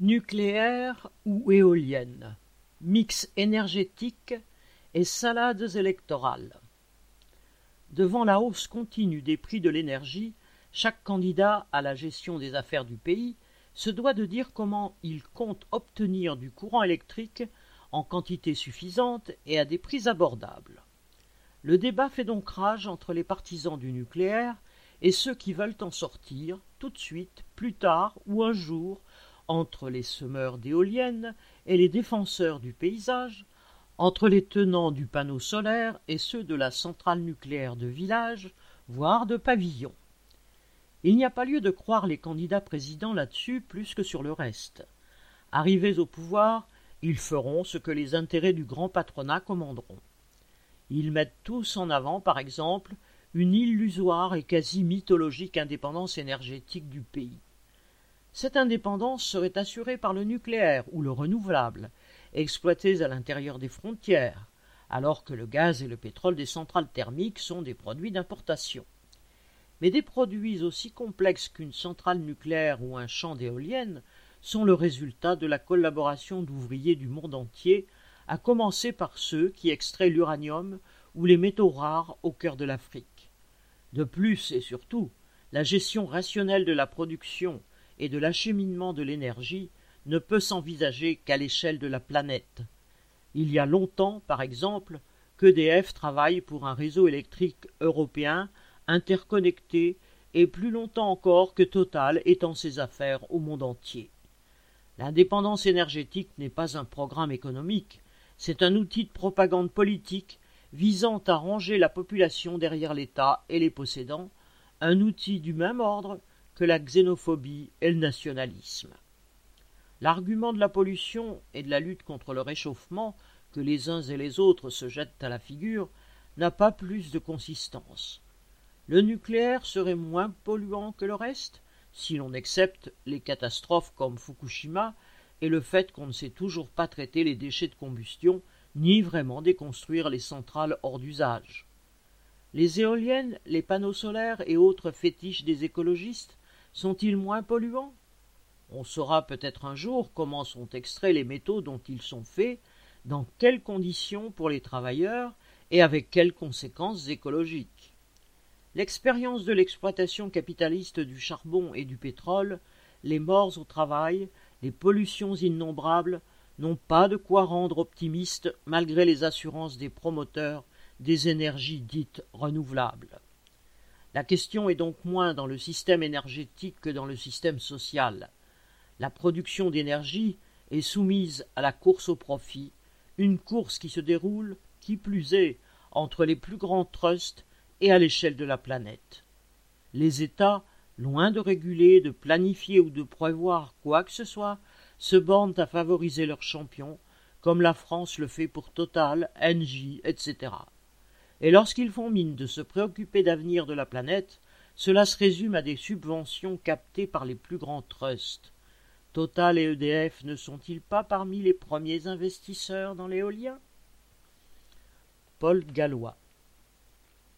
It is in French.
Nucléaire ou éolienne, mix énergétique et salades électorales. Devant la hausse continue des prix de l'énergie, chaque candidat à la gestion des affaires du pays se doit de dire comment il compte obtenir du courant électrique en quantité suffisante et à des prix abordables. Le débat fait donc rage entre les partisans du nucléaire et ceux qui veulent en sortir tout de suite, plus tard ou un jour, entre les semeurs d'éoliennes et les défenseurs du paysage, entre les tenants du panneau solaire et ceux de la centrale nucléaire de village, voire de pavillon. Il n'y a pas lieu de croire les candidats présidents là-dessus plus que sur le reste. Arrivés au pouvoir, ils feront ce que les intérêts du grand patronat commanderont. Ils mettent tous en avant, par exemple, une illusoire et quasi mythologique indépendance énergétique du pays. Cette indépendance serait assurée par le nucléaire ou le renouvelable, exploités à l'intérieur des frontières, alors que le gaz et le pétrole des centrales thermiques sont des produits d'importation. Mais des produits aussi complexes qu'une centrale nucléaire ou un champ d'éoliennes sont le résultat de la collaboration d'ouvriers du monde entier, à commencer par ceux qui extraient l'uranium ou les métaux rares au cœur de l'Afrique. De plus et surtout, la gestion rationnelle de la production et de l'acheminement de l'énergie ne peut s'envisager qu'à l'échelle de la planète. Il y a longtemps, par exemple, qu'EDF travaille pour un réseau électrique européen interconnecté et plus longtemps encore que Total étend ses affaires au monde entier. L'indépendance énergétique n'est pas un programme économique, c'est un outil de propagande politique visant à ranger la population derrière l'État et les possédants, un outil du même ordre la xénophobie et le nationalisme. L'argument de la pollution et de la lutte contre le réchauffement que les uns et les autres se jettent à la figure n'a pas plus de consistance. Le nucléaire serait moins polluant que le reste, si l'on accepte les catastrophes comme Fukushima et le fait qu'on ne sait toujours pas traiter les déchets de combustion ni vraiment déconstruire les centrales hors d'usage. Les éoliennes, les panneaux solaires et autres fétiches des écologistes sont-ils moins polluants? On saura peut-être un jour comment sont extraits les métaux dont ils sont faits, dans quelles conditions pour les travailleurs et avec quelles conséquences écologiques. L'expérience de l'exploitation capitaliste du charbon et du pétrole, les morts au travail, les pollutions innombrables n'ont pas de quoi rendre optimistes malgré les assurances des promoteurs des énergies dites renouvelables. La question est donc moins dans le système énergétique que dans le système social. La production d'énergie est soumise à la course au profit, une course qui se déroule, qui plus est, entre les plus grands trusts et à l'échelle de la planète. Les États, loin de réguler, de planifier ou de prévoir quoi que ce soit, se bornent à favoriser leurs champions, comme la France le fait pour Total, Engie, etc et lorsqu'ils font mine de se préoccuper d'avenir de la planète, cela se résume à des subventions captées par les plus grands trusts. Total et EDF ne sont-ils pas parmi les premiers investisseurs dans l'éolien? Paul Gallois